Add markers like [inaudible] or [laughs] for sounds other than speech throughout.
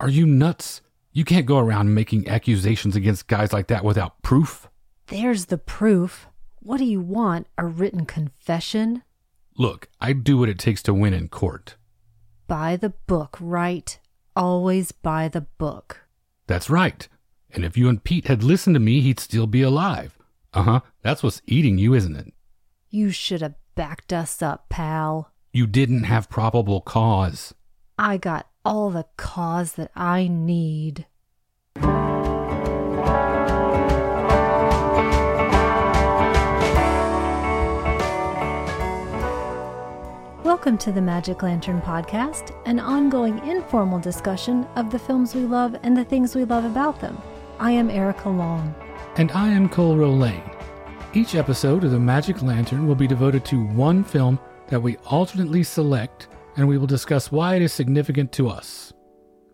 Are you nuts? You can't go around making accusations against guys like that without proof. There's the proof. What do you want? A written confession? Look, I do what it takes to win in court. By the book, right? Always by the book. That's right. And if you and Pete had listened to me, he'd still be alive. Uh huh. That's what's eating you, isn't it? You should have backed us up, pal. You didn't have probable cause. I got all the cause that I need. Welcome to the Magic Lantern Podcast, an ongoing informal discussion of the films we love and the things we love about them. I am Erica Long. And I am Cole Rolane. Each episode of the Magic Lantern will be devoted to one film that we alternately select, and we will discuss why it is significant to us.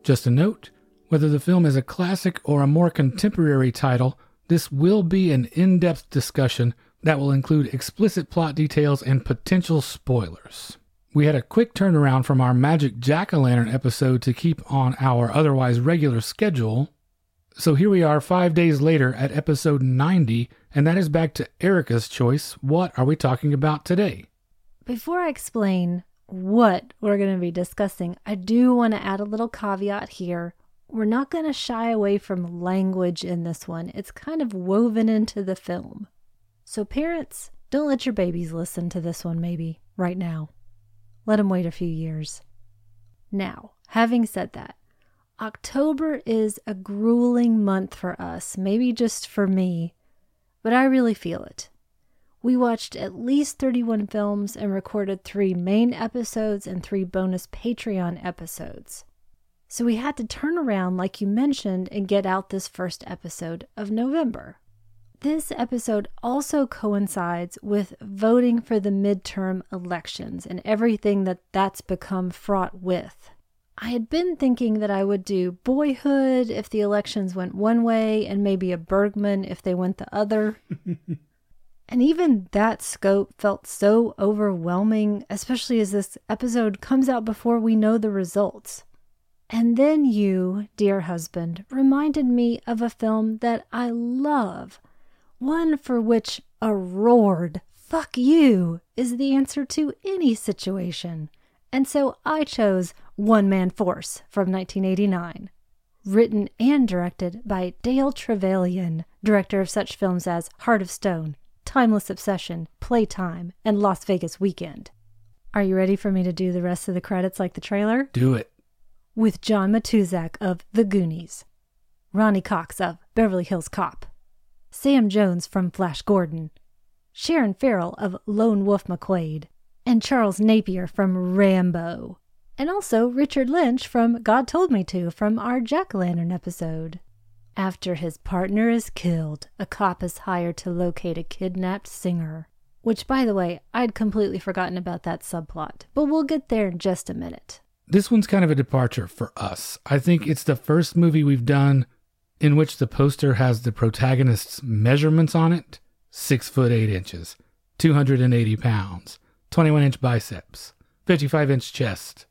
Just a note whether the film is a classic or a more contemporary title, this will be an in depth discussion that will include explicit plot details and potential spoilers. We had a quick turnaround from our Magic Jack o' Lantern episode to keep on our otherwise regular schedule. So here we are five days later at episode 90, and that is back to Erica's choice. What are we talking about today? Before I explain what we're going to be discussing, I do want to add a little caveat here. We're not going to shy away from language in this one, it's kind of woven into the film. So, parents, don't let your babies listen to this one, maybe, right now. Let them wait a few years. Now, having said that, October is a grueling month for us, maybe just for me, but I really feel it. We watched at least 31 films and recorded three main episodes and three bonus Patreon episodes. So we had to turn around, like you mentioned, and get out this first episode of November. This episode also coincides with voting for the midterm elections and everything that that's become fraught with. I had been thinking that I would do Boyhood if the elections went one way and maybe a Bergman if they went the other. [laughs] and even that scope felt so overwhelming, especially as this episode comes out before we know the results. And then you, dear husband, reminded me of a film that I love one for which a roared, fuck you, is the answer to any situation. And so I chose One Man Force from 1989. Written and directed by Dale Trevillion, director of such films as Heart of Stone, Timeless Obsession, Playtime, and Las Vegas Weekend. Are you ready for me to do the rest of the credits like the trailer? Do it. With John Matuszak of The Goonies, Ronny Cox of Beverly Hills Cop, Sam Jones from Flash Gordon, Sharon Farrell of Lone Wolf McQuade, and Charles Napier from Rambo, and also Richard Lynch from God Told Me To from our Jack Lantern episode. After his partner is killed, a cop is hired to locate a kidnapped singer. Which, by the way, I'd completely forgotten about that subplot, but we'll get there in just a minute. This one's kind of a departure for us. I think it's the first movie we've done in which the poster has the protagonist's measurements on it six foot eight inches, 280 pounds, 21 inch biceps, 55 inch chest.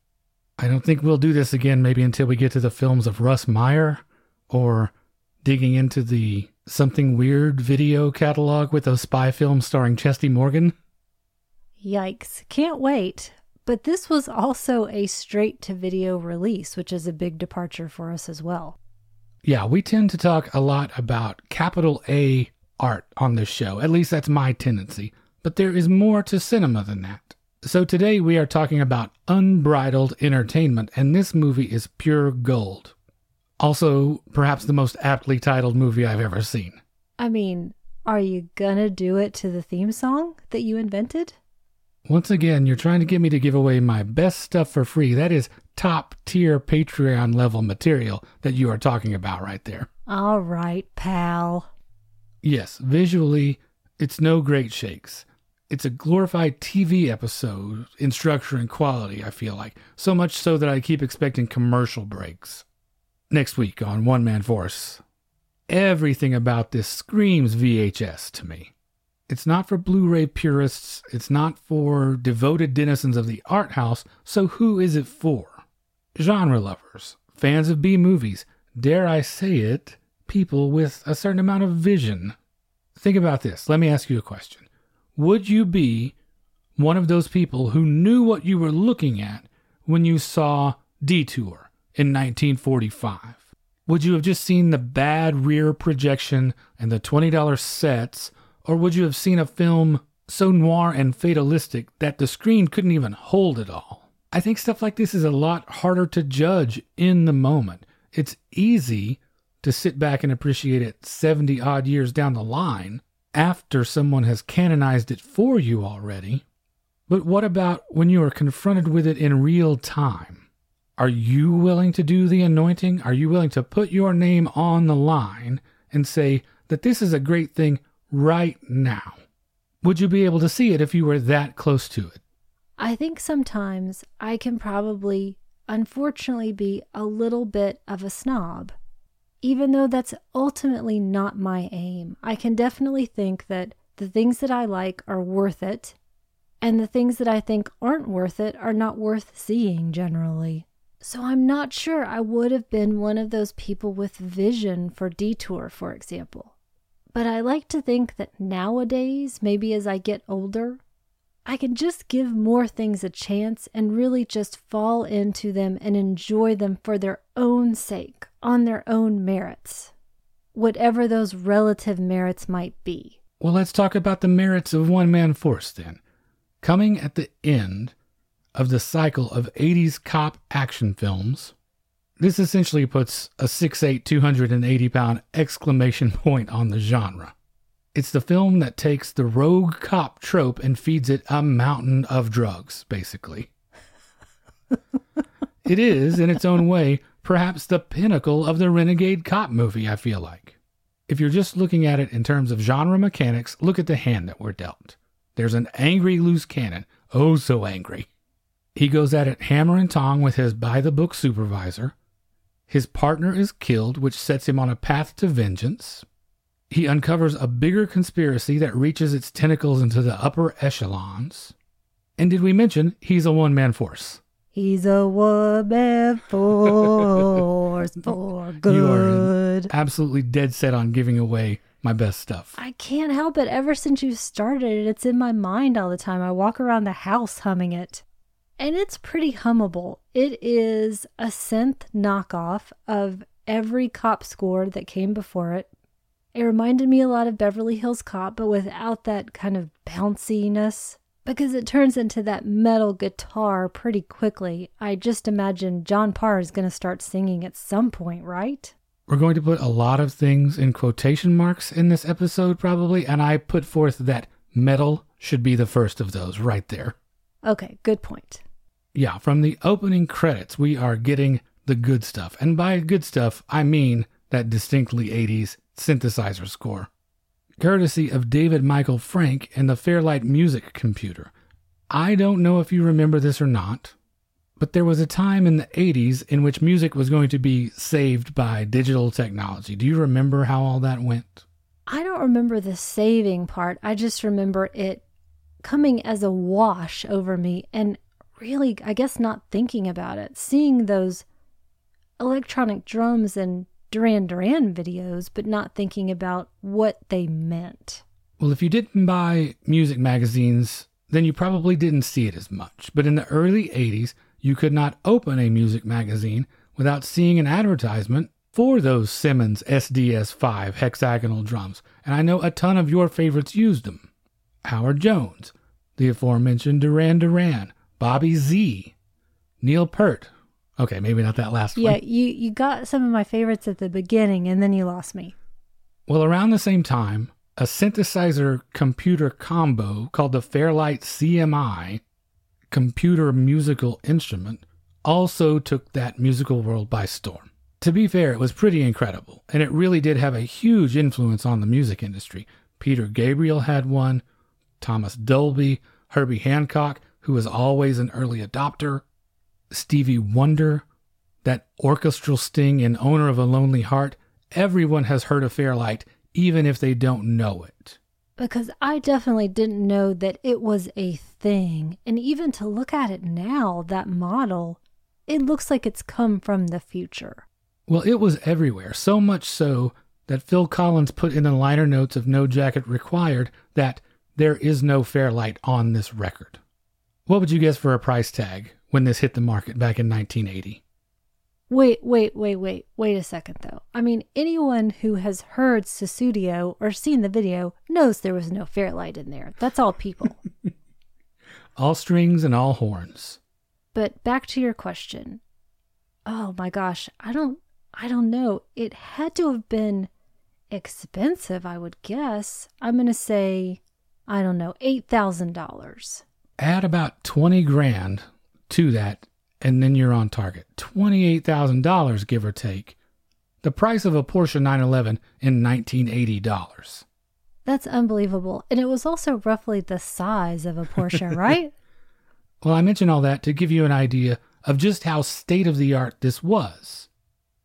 I don't think we'll do this again maybe until we get to the films of Russ Meyer or digging into the something weird video catalog with a spy film starring Chesty Morgan. Yikes, can't wait. But this was also a straight to video release, which is a big departure for us as well. Yeah, we tend to talk a lot about capital A art on this show. At least that's my tendency. But there is more to cinema than that. So today we are talking about unbridled entertainment, and this movie is pure gold. Also, perhaps the most aptly titled movie I've ever seen. I mean, are you gonna do it to the theme song that you invented? Once again, you're trying to get me to give away my best stuff for free. That is top tier Patreon level material that you are talking about right there. All right, pal. Yes, visually, it's no great shakes. It's a glorified TV episode in structure and quality, I feel like. So much so that I keep expecting commercial breaks. Next week on One Man Force, everything about this screams VHS to me. It's not for Blu ray purists, it's not for devoted denizens of the art house, so who is it for? Genre lovers, fans of B movies, dare I say it, people with a certain amount of vision. Think about this. Let me ask you a question. Would you be one of those people who knew what you were looking at when you saw Detour in 1945? Would you have just seen the bad rear projection and the $20 sets, or would you have seen a film so noir and fatalistic that the screen couldn't even hold it all? I think stuff like this is a lot harder to judge in the moment. It's easy to sit back and appreciate it 70 odd years down the line after someone has canonized it for you already. But what about when you are confronted with it in real time? Are you willing to do the anointing? Are you willing to put your name on the line and say that this is a great thing right now? Would you be able to see it if you were that close to it? I think sometimes I can probably, unfortunately, be a little bit of a snob even though that's ultimately not my aim. I can definitely think that the things that I like are worth it, and the things that I think aren't worth it are not worth seeing generally. So I'm not sure I would have been one of those people with vision for Detour, for example. But I like to think that nowadays, maybe as I get older, I can just give more things a chance and really just fall into them and enjoy them for their own sake, on their own merits, whatever those relative merits might be. Well, let's talk about the merits of One Man Force then. Coming at the end of the cycle of 80s cop action films, this essentially puts a 6'8, 280 pound exclamation [laughs] point on the genre. It's the film that takes the rogue cop trope and feeds it a mountain of drugs, basically. [laughs] it is, in its own way, perhaps the pinnacle of the renegade cop movie, I feel like. If you're just looking at it in terms of genre mechanics, look at the hand that we're dealt. There's an angry loose cannon, oh so angry. He goes at it hammer and tong with his by the book supervisor. His partner is killed, which sets him on a path to vengeance he uncovers a bigger conspiracy that reaches its tentacles into the upper echelons. And did we mention he's a one man force? He's a one man [laughs] force for good. You are absolutely dead set on giving away my best stuff. I can't help it. Ever since you started it, it's in my mind all the time. I walk around the house humming it. And it's pretty hummable. It is a synth knockoff of every cop score that came before it. It reminded me a lot of Beverly Hills Cop, but without that kind of bounciness. Because it turns into that metal guitar pretty quickly. I just imagine John Parr is going to start singing at some point, right? We're going to put a lot of things in quotation marks in this episode, probably, and I put forth that metal should be the first of those right there. Okay, good point. Yeah, from the opening credits, we are getting the good stuff. And by good stuff, I mean that distinctly 80s synthesizer score, courtesy of David Michael Frank and the Fairlight Music Computer. I don't know if you remember this or not, but there was a time in the 80s in which music was going to be saved by digital technology. Do you remember how all that went? I don't remember the saving part. I just remember it coming as a wash over me and really, I guess, not thinking about it. Seeing those electronic drums and Duran Duran videos, but not thinking about what they meant. Well, if you didn't buy music magazines, then you probably didn't see it as much. But in the early 80s, you could not open a music magazine without seeing an advertisement for those Simmons SDS 5 hexagonal drums, and I know a ton of your favorites used them. Howard Jones, the aforementioned Duran Duran, Bobby Z, Neil Peart, Okay, maybe not that last yeah, one. Yeah, you, you got some of my favorites at the beginning and then you lost me. Well, around the same time, a synthesizer computer combo called the Fairlight CMI, computer musical instrument, also took that musical world by storm. To be fair, it was pretty incredible, and it really did have a huge influence on the music industry. Peter Gabriel had one, Thomas Dolby, Herbie Hancock, who was always an early adopter, Stevie Wonder, that orchestral sting in Owner of a Lonely Heart, everyone has heard of Fairlight, even if they don't know it. Because I definitely didn't know that it was a thing. And even to look at it now, that model, It looks like it's come from the future. Well, it was everywhere, so much so that Phil Collins put in the liner notes of No Jacket Required that there is no Fairlight on this record. What would you guess for a price tag when this hit the market back in 1980? Wait, wait, wait, wait, wait a second though. I mean, anyone who has heard Sussudio or seen the video knows there was no Fairlight in there. That's all people. [laughs] all strings and all horns. But back to your question. Oh my gosh, I don't I don't know. It had to have been expensive, I would guess. I'm going to say I don't know, $8,000. Add about 20 grand to that and then you're on target. $28,000 give or take. The price of a Porsche 911 in 1980 dollars. That's unbelievable. And it was also roughly the size of a Porsche, [laughs] right? well, I mention all that to give you an idea of just how state of the art this was.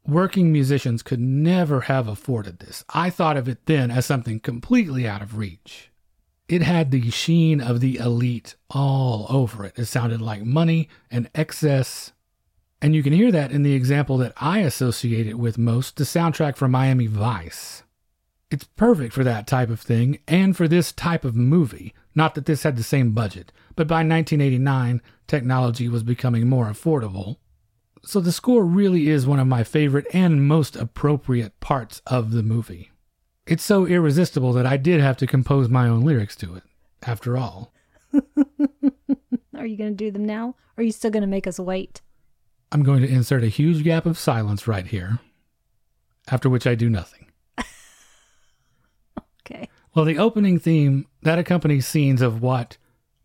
Working musicians could never have afforded this. I thought of it then as something completely out of reach. It had the sheen of the elite all over it. It sounded like money and excess. And you can hear that in the example that I associate it with most the soundtrack for Miami Vice. It's perfect for that type of thing and for this type of movie. Not that this had the same budget, but by 1989, technology was becoming more affordable. So the score really is one of my favorite and most appropriate parts of the movie. It's so irresistible that I did have to compose my own lyrics to it, after all. [laughs] are you going to do them now? Or are you still going to make us wait? I'm going to insert a huge gap of silence right here, after which I do nothing. [laughs] okay. Well, the opening theme that accompanies scenes of what,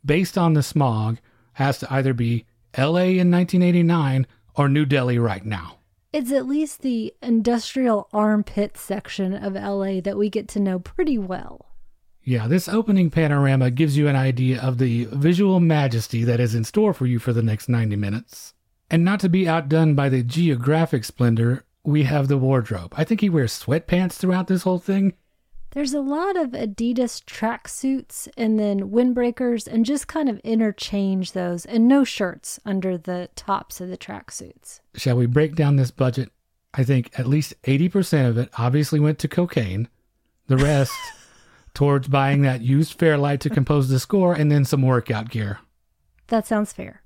based on the smog, has to either be LA in 1989 or New Delhi right now. It's at least the industrial armpit section of LA that we get to know pretty well. Yeah, this opening panorama gives you an idea of the visual majesty that is in store for you for the next 90 minutes. And not to be outdone by the geographic splendor, we have the wardrobe. I think he wears sweatpants throughout this whole thing. There's a lot of Adidas tracksuits and then windbreakers, and just kind of interchange those, and no shirts under the tops of the tracksuits. Shall we break down this budget? I think at least 80% of it obviously went to cocaine, the rest [laughs] towards buying that used Fairlight to compose the score, and then some workout gear. That sounds fair.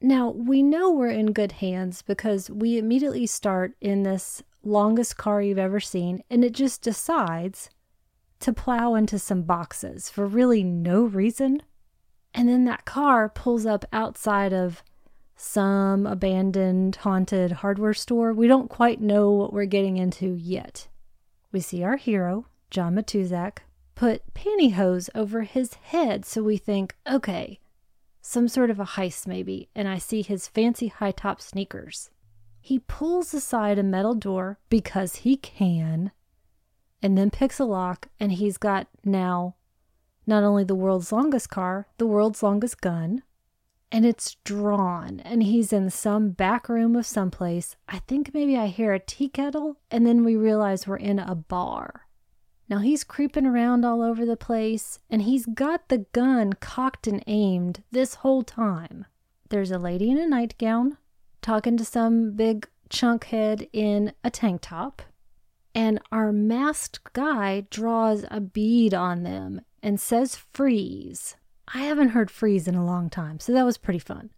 Now, we know we're in good hands because we immediately start in this longest car you've ever seen, and it just decides to plow into some boxes for really no reason. And then that car pulls up outside of some abandoned, haunted hardware store. We don't quite know what we're getting into yet. We see our hero, John Matuszak, put pantyhose over his head, so we think, okay, some sort of a heist maybe, and I see his fancy high top sneakers. He pulls aside a metal door because he can and then picks a lock, and he's got now not only the world's longest car, the world's longest gun, and it's drawn, and he's in some back room of someplace. I think maybe I hear a tea kettle, and then we realize we're in a bar. Now he's creeping around all over the place, and he's got the gun cocked and aimed this whole time. There's a lady in a nightgown talking to some big chunkhead in a tank top and our masked guy draws a bead on them and says freeze. I haven't heard freeze in a long time, so that was pretty fun.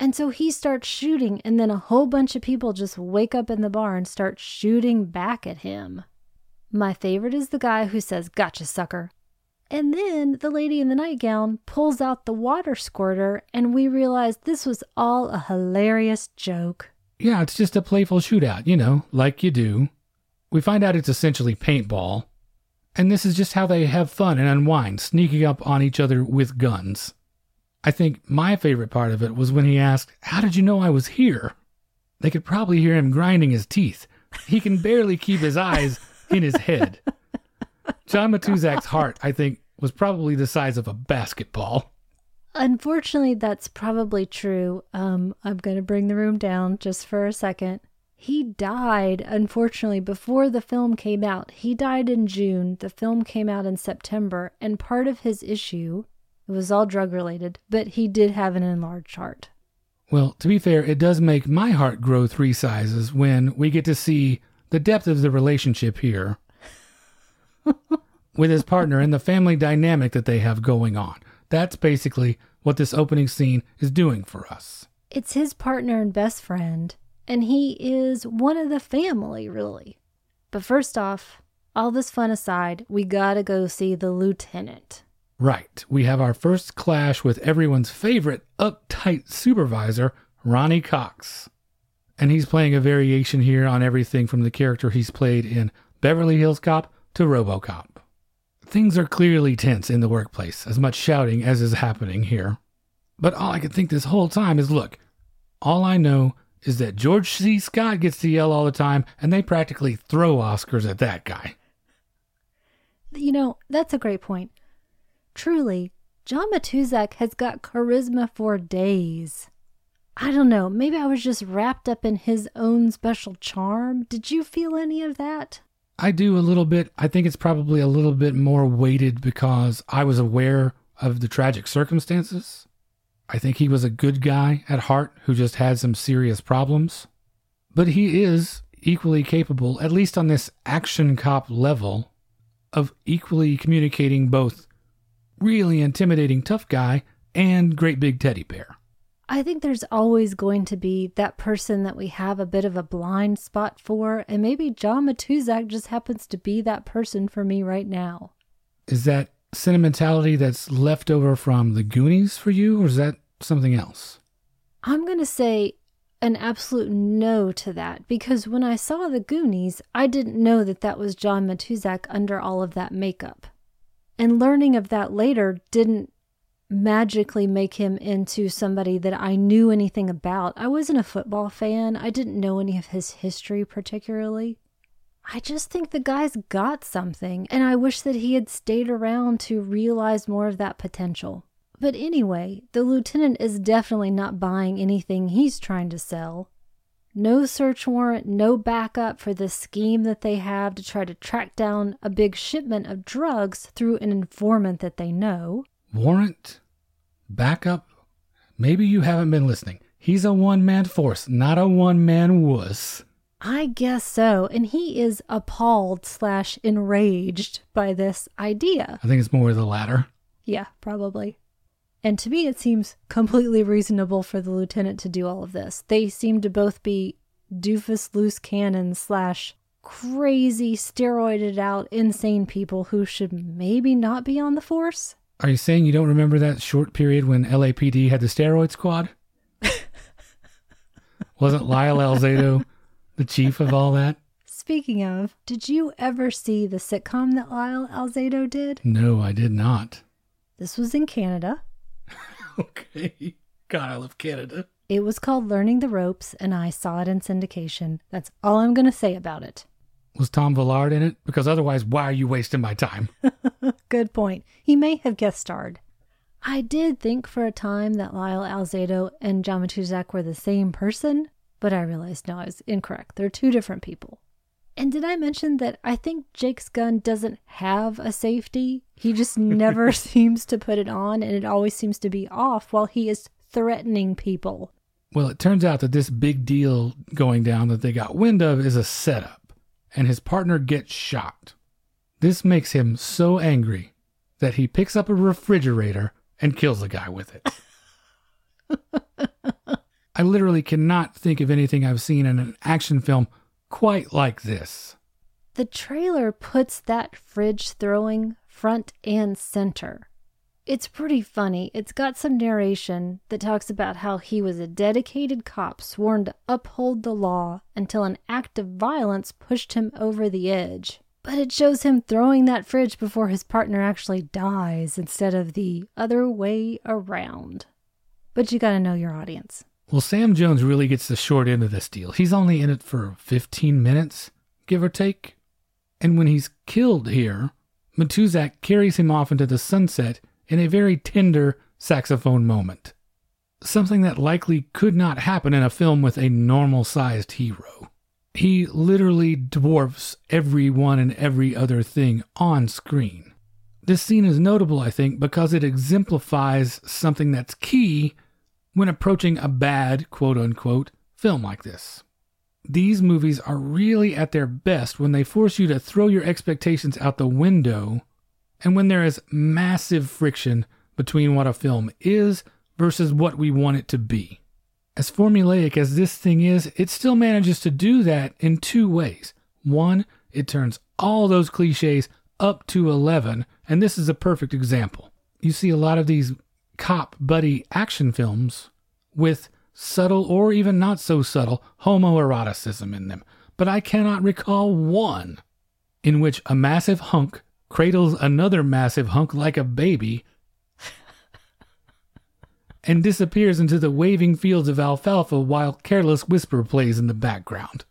And so he starts shooting, and then a whole bunch of people just wake up in the bar and start shooting back at him. My favorite is the guy who says, Gotcha, sucker. And then the lady in the nightgown pulls out the water squirter, and we realize this was all a hilarious joke. Yeah, it's just a playful shootout, you know, like you do. We find out it's essentially paintball, and this is just how they have fun and unwind, sneaking up on each other with guns. I think my favorite part of it was when he asked, How did you know I was here? They could probably hear him grinding his teeth. He can barely keep his eyes in his head. John Matuszak's heart, I think, was probably the size of a basketball. Unfortunately, that's probably true. Um, I'm going to bring the room down just for a second. He died, unfortunately, before the film came out. He died in June. The film came out in September. And part of his issue, it was all drug related, but he did have an enlarged heart. Well, to be fair, it does make my heart grow three sizes when we get to see the depth of the relationship here [laughs] with his partner and the family dynamic that they have going on. That's basically what this opening scene is doing for us. It's his partner and best friend, and he is one of the family, really. But first off, all this fun aside, we gotta go see the lieutenant. Right. We have our first clash with everyone's favorite uptight supervisor, Ronny Cox. And he's playing a variation here on everything from the character he's played in Beverly Hills Cop to Robocop. Things are clearly tense in the workplace, as much shouting as is happening here. But all I could think this whole time is look, all I know is that George C. Scott gets to yell all the time, and they practically throw Oscars at that guy. You know, that's a great point. Truly, John Matuszak has got charisma for days. I don't know, maybe I was just wrapped up in his own special charm. Did you feel any of that? I do a little bit. I think it's probably a little bit more weighted because I was aware of the tragic circumstances. I think he was a good guy at heart who just had some serious problems. But he is equally capable, at least on this action cop level, of equally communicating both really intimidating tough guy and great big teddy bear. I think there's always going to be that person that we have a bit of a blind spot for, and maybe John Matuszak just happens to be that person for me right now. Is that sentimentality that's left over from the Goonies for you, or is that something else? I'm going to say an absolute no to that because when I saw the Goonies, I didn't know that that was John Matuszak under all of that makeup. And learning of that later didn't magically make him into somebody that I knew anything about. I wasn't a football fan, I didn't know any of his history particularly. I just think the guy's got something, and I wish that he had stayed around to realize more of that potential. But anyway, the lieutenant is definitely not buying anything he's trying to sell. No search warrant, no backup for the scheme that they have to try to track down a big shipment of drugs through an informant that they know. Warrant? Backup? Maybe you haven't been listening. He's a one man force, not a one man wuss. I guess so. And he is appalled slash enraged by this idea. I think it's more the latter. Yeah, probably. And to me, it seems completely reasonable for the lieutenant to do all of this. They seem to both be doofus loose cannon slash crazy steroided out insane people who should maybe not be on the force. Are you saying you don't remember that short period when LAPD had the steroid squad? [laughs] Wasn't Lyle Alzado the chief of all that? Speaking of, did you ever see the sitcom that Lyle Alzado did? No, I did not. This was in Canada. [laughs] okay. God, I love Canada. It was called Learning the Ropes, and I saw it in syndication. That's all I'm going to say about it. Was Tom Villard in it? Because otherwise, why are you wasting my time? [laughs] Good point. He may have guest starred. I did think for a time that Lyle Alzado and John Matuszak were the same person, but I realized no, I was incorrect. They're two different people. And did I mention that I think Jake's gun doesn't have a safety? He just [laughs] never seems to put it on, and it always seems to be off while he is threatening people. Well, it turns out that this big deal going down that they got wind of is a setup, and his partner gets shot. This makes him so angry that he picks up a refrigerator and kills the guy with it. [laughs] I literally cannot think of anything I've seen in an action film quite like this. The trailer puts that fridge throwing front and center. It's pretty funny. It's got some narration that talks about how he was a dedicated cop sworn to uphold the law until an act of violence pushed him over the edge. But it shows him throwing that fridge before his partner actually dies instead of the other way around. But you gotta know your audience. Well, Sam Jones really gets the short end of this deal. He's only in it for 15 minutes, give or take. And when he's killed here, Matuszak carries him off into the sunset in a very tender saxophone moment. Something that likely could not happen in a film with a normal sized hero. He literally dwarfs everyone and every other thing on screen. This scene is notable, I think, because it exemplifies something that's key when approaching a bad, quote unquote, film like this. These movies are really at their best when they force you to throw your expectations out the window and when there is massive friction between what a film is versus what we want it to be. As formulaic as this thing is, it still manages to do that in two ways. One, it turns all those cliches up to 11, and this is a perfect example. You see a lot of these cop buddy action films with subtle or even not so subtle homoeroticism in them, but I cannot recall one in which a massive hunk cradles another massive hunk like a baby [laughs] and disappears into the waving fields of alfalfa while Careless Whisper plays in the background.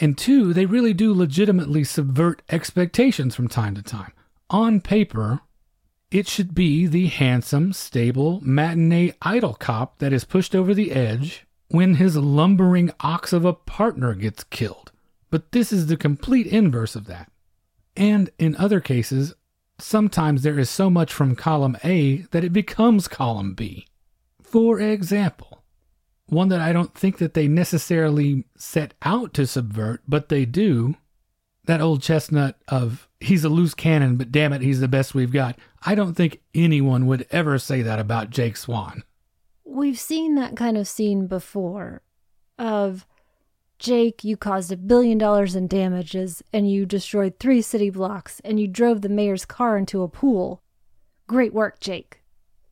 And two, they really do legitimately subvert expectations from time to time. On paper, it should be the handsome, stable, matinee idol cop that is pushed over the edge when his lumbering ox of a partner gets killed. But this is the complete inverse of that. And in other cases, sometimes there is so much from column A that it becomes column B. For example, one that I don't think that they necessarily set out to subvert, but they do, that old chestnut of he's a loose cannon, but damn it, he's the best we've got. I don't think anyone would ever say that about Jake Swan. We've seen that kind of scene before of Jake, you caused a billion dollars in damages and you destroyed three city blocks and you drove the mayor's car into a pool. Great work, Jake.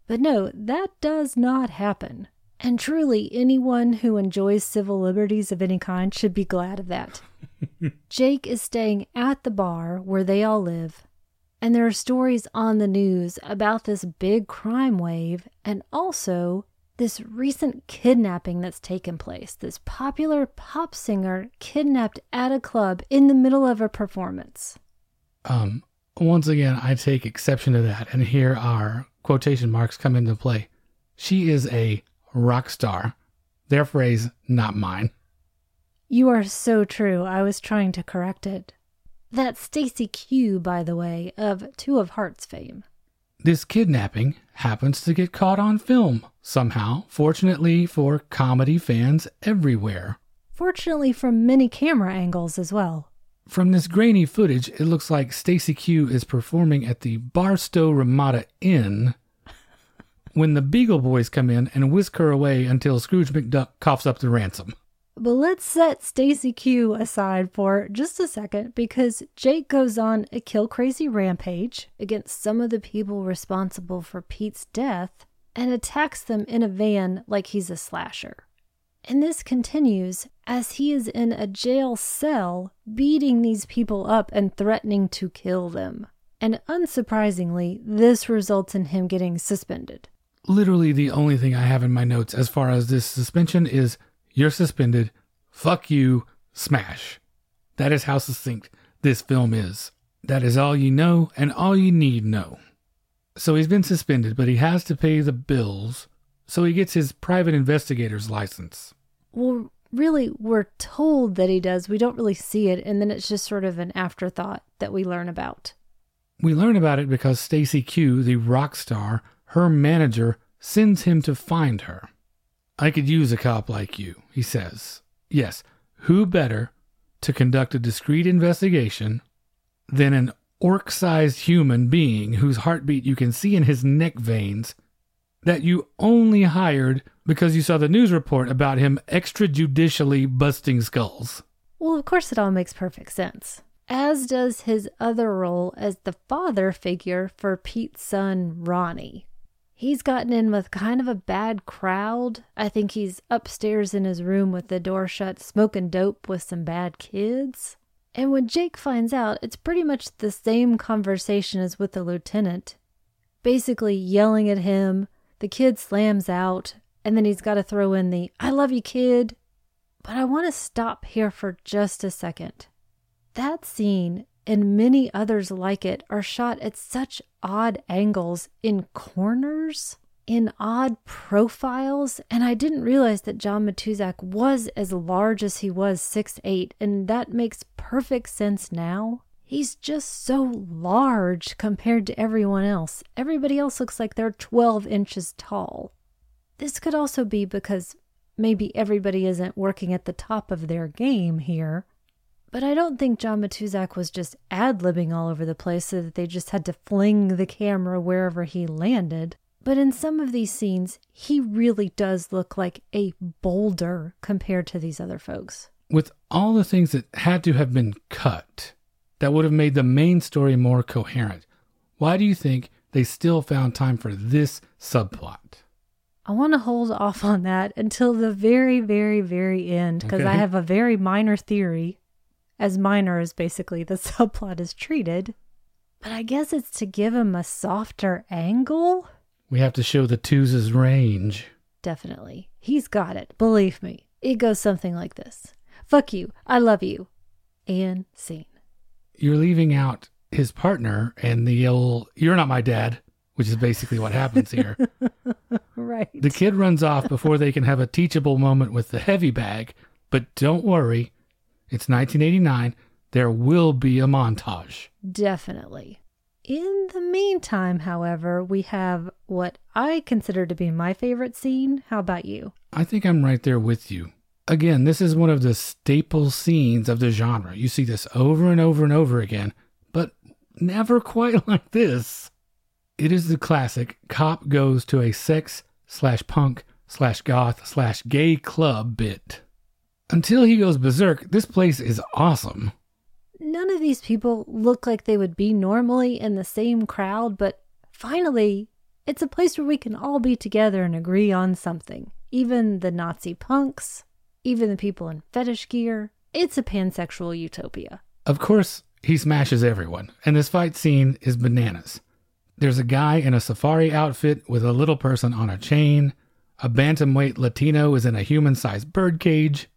But no, that does not happen. And truly, anyone who enjoys civil liberties of any kind should be glad of that. [laughs] Jake is staying at the bar where they all live, and there are stories on the news about this big crime wave and also this recent kidnapping that's taken place. This popular pop singer kidnapped at a club in the middle of a performance. Um, once again, I take exception to that, and here our quotation marks come into play. She is a rock star. Their phrase, not mine. You are so true. I was trying to correct it. That's Stacey Q, by the way, of Two of Hearts fame. This kidnapping happens to get caught on film somehow, fortunately for comedy fans everywhere. Fortunately, from many camera angles as well. From this grainy footage, it looks like Stacey Q is performing at the Barstow Ramada Inn when the Beagle Boys come in and whisk her away until Scrooge McDuck coughs up the ransom. But let's set Stacey Q aside for just a second because Jake goes on a kill crazy rampage against some of the people responsible for Pete's death and attacks them in a van like he's a slasher. And this continues as he is in a jail cell beating these people up and threatening to kill them. And unsurprisingly, this results in him getting suspended literally the only thing I have in my notes as far as this suspension is you're suspended. Fuck you. Smash. That is how succinct this film is. That is all you know and all you need know. So he's been suspended, but he has to pay the bills, so he gets his private investigator's license. Well, really, we're told that he does. We don't really see it, and then it's just sort of an afterthought that we learn about. We learn about it because Stacey Q, the rock star, her manager sends him to find her. I could use a cop like you, he says. Yes, who better to conduct a discreet investigation than an orc sized human being whose heartbeat you can see in his neck veins that you only hired because you saw the news report about him extrajudicially busting skulls? Well, of course, it all makes perfect sense. As does his other role as the father figure for Pete's son, Ronnie. He's gotten in with kind of a bad crowd. I think he's upstairs in his room with the door shut, smoking dope with some bad kids. And when Jake finds out, it's pretty much the same conversation as with the lieutenant. Basically, yelling at him, the kid slams out, and then he's got to throw in the I love you, kid. But I want to stop here for just a second. That scene and many others like it are shot at such odd angles in corners, in odd profiles, and I didn't realize that John Matuszak was as large as he was six eight, and that makes perfect sense now. He's just so large compared to everyone else. Everybody else looks like they're 12 inches tall. This could also be because maybe everybody isn't working at the top of their game here. But I don't think John Matuszak was just ad libbing all over the place so that they just had to fling the camera wherever he landed. But in some of these scenes, he really does look like a boulder compared to these other folks. With all the things that had to have been cut that would have made the main story more coherent, why do you think they still found time for this subplot? I want to hold off on that until the very, very, very end because I have a very minor theory, as minor as basically the [laughs] subplot is treated. But I guess it's to give him a softer angle. We have to show the twos' range. Definitely. He's got it. Believe me. It goes something like this Fuck you. I love you. And scene. You're leaving out his partner and the old, you're not my dad, which is basically what happens here. [laughs] Right. The kid runs off before they can have a teachable moment with the heavy bag, but don't worry, it's 1989. There will be a montage. Definitely. In the meantime, however, we have what I consider to be my favorite scene. How about you? I think I'm right there with you. Again, this is one of the staple scenes of the genre. You see this over and over and over again, but never [laughs] quite like this. It is the classic cop goes to a sex slash punk slash goth slash gay club bit. Until he goes berserk, this place is awesome. None of these people look like they would be normally in the same crowd, but finally, it's a place where we can all be together and agree on something. Even the Nazi punks, even the people in fetish gear. It's a pansexual utopia. Of course, he smashes everyone, and this fight scene is bananas. There's a guy in a safari outfit with a little person on a chain. A bantamweight Latino is in a human sized birdcage.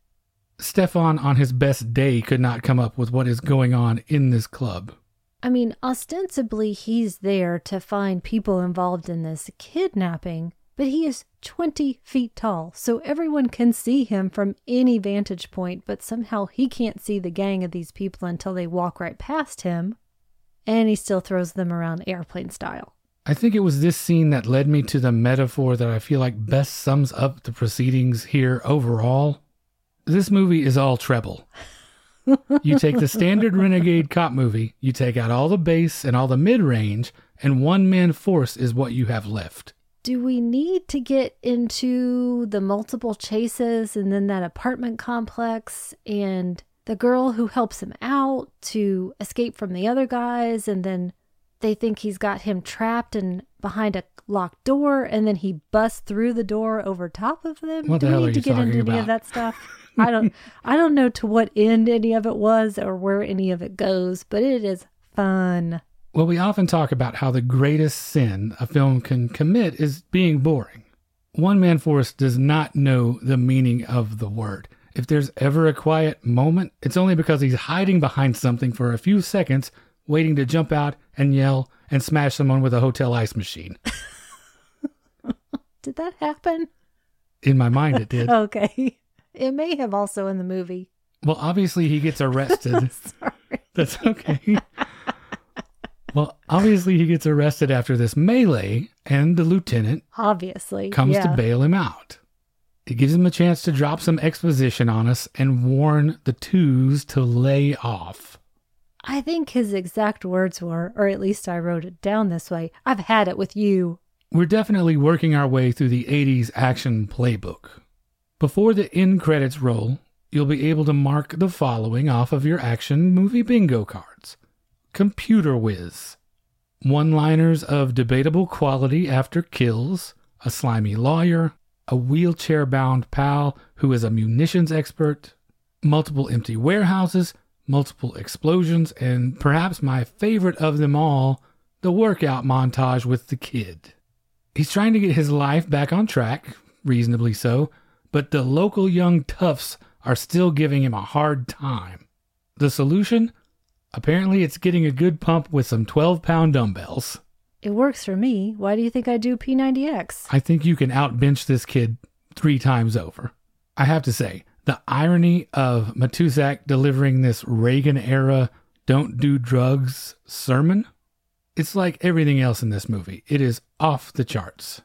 Stefon, on his best day, could not come up with what is going on in this club. I mean, ostensibly, he's there to find people involved in this kidnapping, but he is 20 feet tall, so everyone can see him from any vantage point, but somehow he can't see the gang of these people until they walk right past him, and he still throws them around airplane style. I think it was this scene that led me to the metaphor that I feel like best sums up the proceedings here overall. This movie is all treble. you take the standard renegade cop movie, you take out all the bass and all the mid range, and one man force is what you have left. Do we need to get into the multiple chases and then that apartment complex and the girl who helps him out to escape from the other guys and then they think he's got him trapped and behind a locked door and then he busts through the door over top of them? What Do the we hell need are to you get into talking any of that stuff? [laughs] I don't I don't know to what end any of it was or where any of it goes, but it is fun. Well, we often talk about how the greatest sin a film can commit is being boring. One Man Force does not know the meaning of the word. If there's ever a quiet moment, it's only because he's hiding behind something for a few seconds, waiting to jump out and yell and smash someone with a hotel ice machine. [laughs] Did that happen? In my mind, it did. [laughs] Okay. It may have also in the movie. Well, obviously, he gets arrested. [laughs] Sorry. That's okay. well, obviously, he gets arrested after this melee, and the lieutenant Obviously. comes yeah. to bail him out. It gives him a chance to drop some exposition on us and warn the twos to lay off. I think his exact words were, or at least I wrote it down this way I've had it with you. We're definitely working our way through the 80s action playbook. Before the end credits roll, you'll be able to mark the following off of your action movie bingo cards. Computer Whiz, one liners of debatable quality after kills, a slimy lawyer, a wheelchair bound pal who is a munitions expert, multiple empty warehouses, multiple explosions, and perhaps my favorite of them all, the workout montage with the kid. He's trying to get his life back on track, reasonably so, but the local young toughs are still giving him a hard time. The solution? Apparently, it's getting a good pump with some 12 pound dumbbells. It works for me. Why do you think I do P90X? I think you can outbench this kid three times over. I have to say, the irony of Matuszak delivering this Reagan era don't do drugs sermon, it's like everything else in this movie. It is off the charts.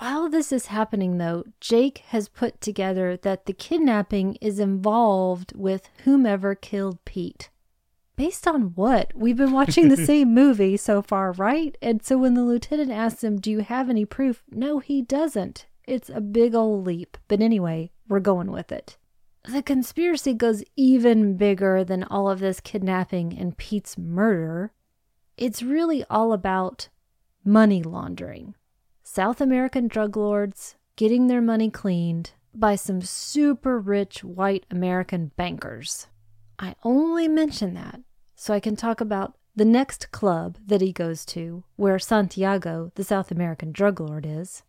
While this is happening, though, Jake has put together that the kidnapping is involved with whomever killed Pete. Based on what? We've been watching the [laughs] same movie so far, right? And so when the lieutenant asks him, Do you have any proof? No, he doesn't. It's a big old leap. But anyway, we're going with it. The conspiracy goes even bigger than all of this kidnapping and Pete's murder. It's really all about money laundering. South American drug lords getting their money cleaned by some super rich white American bankers. I only mention that so I can talk about the next club that he goes to, where Santiago, the South American drug lord, is.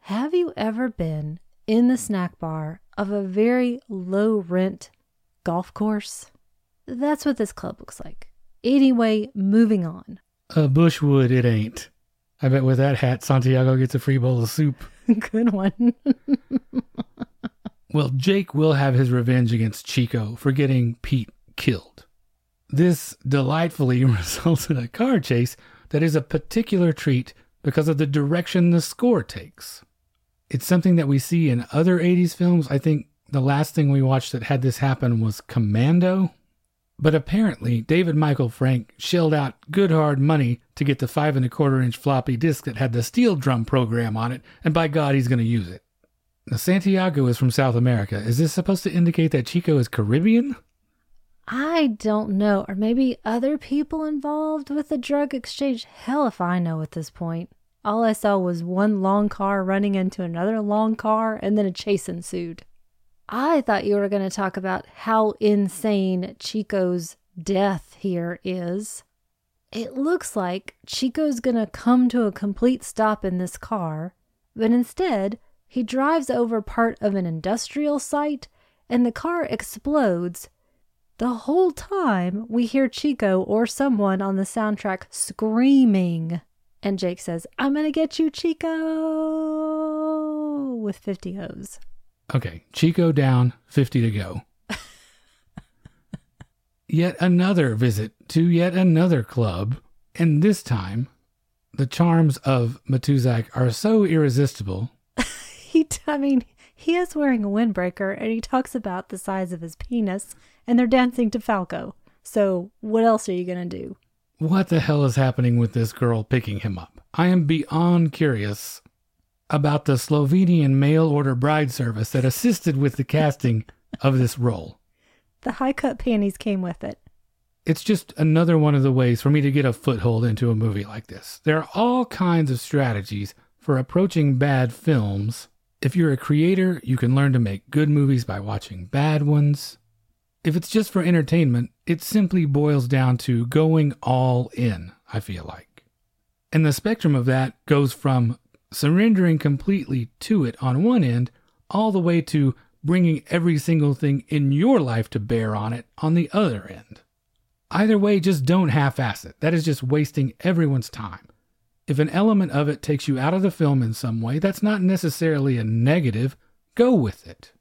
Have you ever been in the snack bar of a very low rent golf course? That's what this club looks like. Anyway, moving on. Uh, Bushwood, it ain't. I bet with that hat, Santiago gets a free bowl of soup. [laughs] Good one. well, Jake will have his revenge against Chico for getting Pete killed. This delightfully [laughs] results in a car chase that is a particular treat because of the direction the score takes. It's something that we see in other 80s films. I think the last thing we watched that had this happen was Commando. But apparently, David Michael Frank shelled out good hard money to get the five and a quarter inch floppy disk that had the steel drum program on it, and by God, he's going to use it. Now, Santiago is from South America. Is this supposed to indicate that Chico is Caribbean? I don't know. Or maybe other people involved with the drug exchange. Hell if I know at this point. All I saw was one long car running into another long car, and then a chase ensued. I thought you were going to talk about how insane Chico's death here is. It looks like Chico's going to come to a complete stop in this car, but instead, he drives over part of an industrial site and the car explodes. The whole time, we hear Chico or someone on the soundtrack screaming. And Jake says, I'm going to get you, Chico, with 50 O's. Okay, Chico down, 50 to go. yet another visit to yet another club, and this time the charms of Matuszak are so irresistible. [laughs] he, I mean, he is wearing a windbreaker and he talks about the size of his penis, and they're dancing to Falco. So, what else are you going to do? What the hell is happening with this girl picking him up? I am beyond curious about the Slovenian mail order bride service that assisted with the casting of this role. The high cut panties came with it. It's just another one of the ways for me to get a foothold into a movie like this. There are all kinds of strategies for approaching bad films. If you're a creator, you can learn to make good movies by watching bad ones. If it's just for entertainment, it simply boils down to going all in, I feel like. And the spectrum of that goes from surrendering completely to it on one end, all the way to bringing every single thing in your life to bear on it on the other end. Either way, just don't half ass it. That is just wasting everyone's time. If an element of it takes you out of the film in some way, that's not necessarily a negative. Go with it.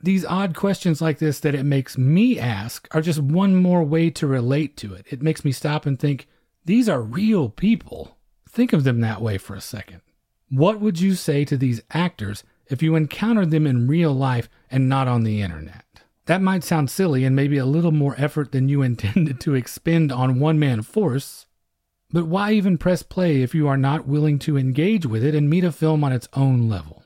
These odd questions like this that it makes me ask are just one more way to relate to it. It makes me stop and think, these are real people. Think of them that way for a second. What would you say to these actors if you encountered them in real life and not on the internet? That might sound silly and maybe a little more effort than you [laughs] intended to expend on one man force, but why even press play if you are not willing to engage with it and meet a film on its own level?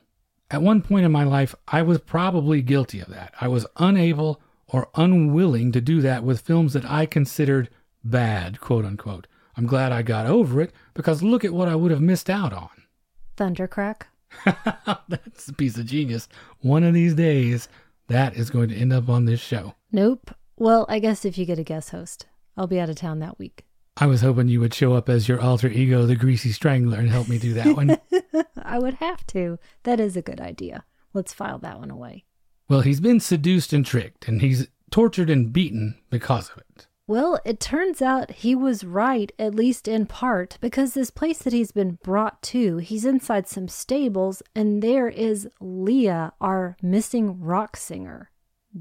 At one point in my life, I was probably guilty of that. I was unable or unwilling to do that with films that I considered bad, quote unquote. I'm glad I got over it because look at what I would have missed out on. Thundercrack. [laughs] That's a piece of genius. One of these days, that is going to end up on this show. Nope. Well, I guess if you get a guest host, I'll be out of town that week. I was hoping you would show up as your alter ego, the Greasy Strangler, and help me do that one. [laughs] I would have to. That is a good idea. Let's file that one away. Well, he's been seduced and tricked, and he's tortured and beaten because of it. Well, it turns out he was right, at least in part, because this place that he's been brought to, he's inside some stables, and there is Leah, our missing rock singer.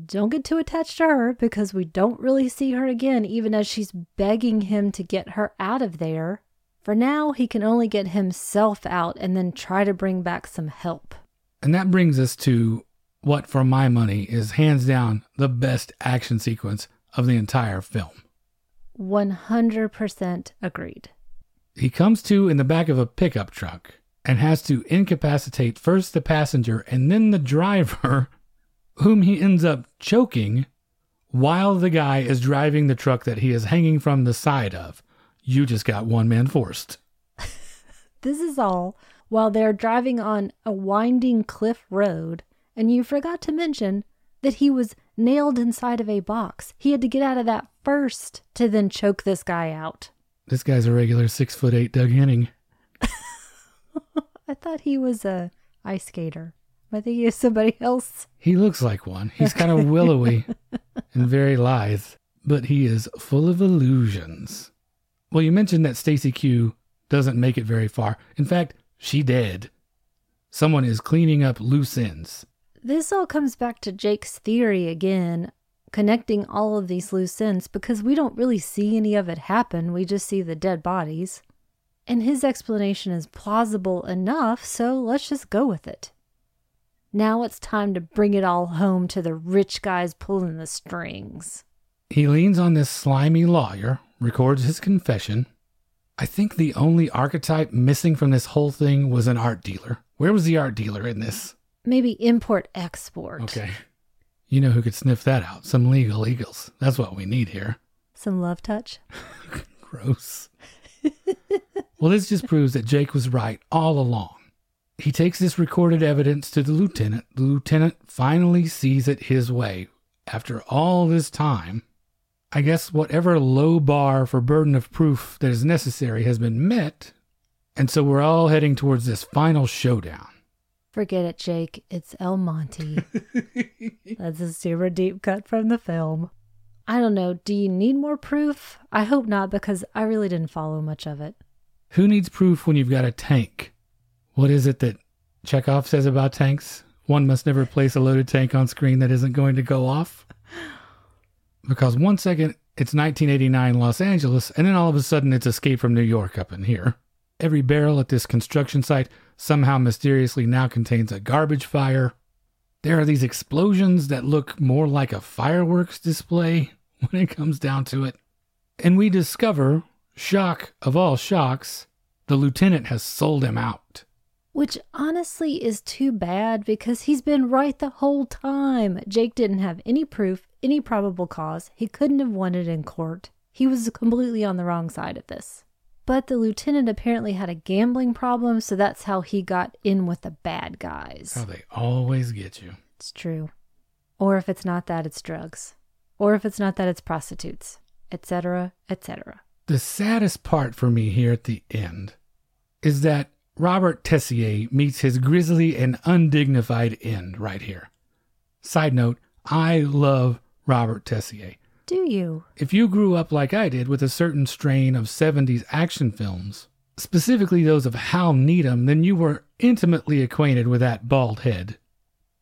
Don't get too attached to her because we don't really see her again, even as she's begging him to get her out of there. For now, he can only get himself out and then try to bring back some help. And that brings us to what, for my money, is hands down the best action sequence of the entire film. 100% agreed. He comes to in the back of a pickup truck and has to incapacitate first the passenger and then the driver, [laughs] whom he ends up choking while the guy is driving the truck that he is hanging from the side of. You just got one man forced. [laughs] This is all while they're driving on a winding cliff road, and you forgot to mention that he was nailed inside of a box. He had to get out of that first to then choke this guy out. This guy's a regular six foot eight Doug Henning. [laughs] I thought he was a ice skater. I think he is somebody else. He looks like one. He's kind of willowy [laughs] and very lithe, but he is full of illusions. Well, you mentioned that Stacey Q doesn't make it very far. In fact, she dead. Someone is cleaning up loose ends. This all comes back to Jake's theory again, connecting all of these loose ends because we don't really see any of it happen. We just see the dead bodies. And his explanation is plausible enough, so let's just go with it. Now it's time to bring it all home to the rich guys pulling the strings. He leans on this slimy lawyer, records his confession. I think the only archetype missing from this whole thing was an art dealer. Where was the art dealer in this? Maybe import export. Okay. You know who could sniff that out? Some legal eagles. That's what we need here. Some love touch. [laughs] Gross. well, this just proves that Jake was right all along. He takes this recorded evidence to the lieutenant. The lieutenant finally sees it his way. After all this time, I guess whatever low bar for burden of proof that is necessary has been met, and so we're all heading towards this final showdown. Forget it, Jake. It's El Monte. [laughs] That's a super deep cut from the film. I don't know. Do you need more proof? I hope not, because I really didn't follow much of it. Who needs proof when you've got a tank? What is it that Chekhov says about tanks? One must never place a loaded tank on screen that isn't going to go off. Because one second it's 1989 Los Angeles, and then all of a sudden it's Escape from New York up in here. Every barrel at this construction site somehow mysteriously now contains a garbage fire. There are these explosions that look more like a fireworks display [laughs] when it comes down to it. And we discover, shock of all shocks, the lieutenant has sold him out. Which honestly is too bad because he's been right the whole time. Jake didn't have any proof, any probable cause. He couldn't have won it in court. He was completely on the wrong side of this. But the lieutenant apparently had a gambling problem, so that's how he got in with the bad guys. How they always get you. It's true. Or if it's not that, it's drugs. Or if it's not that, it's prostitutes, etc., etc. The saddest part for me here at the end is that Robert Tessier meets his grisly and undignified end right here. Side note, I love Robert Tessier. Do you? If you grew up like I did with a certain strain of 70s action films, specifically those of Hal Needham, then you were intimately acquainted with that bald head.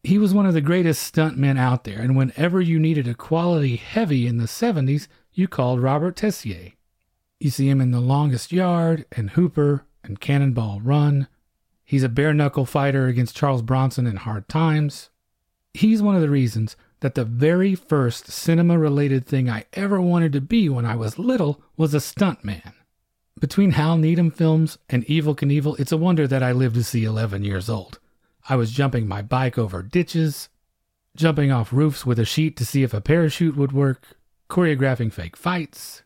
He was one of the greatest stuntmen out there, and whenever you needed a quality heavy in the 70s, you called Robert Tessier. You see him in The Longest Yard and Hooper and Cannonball Run. He's a bare knuckle fighter against Charles Bronson in Hard Times. He's one of the reasons that the very first cinema related thing I ever wanted to be when I was little was a stuntman. Between Hal Needham films and Evel Knievel, it's a wonder that I lived to see 11 years old. I was jumping my bike over ditches, jumping off roofs with a sheet to see if a parachute would work, choreographing fake fights.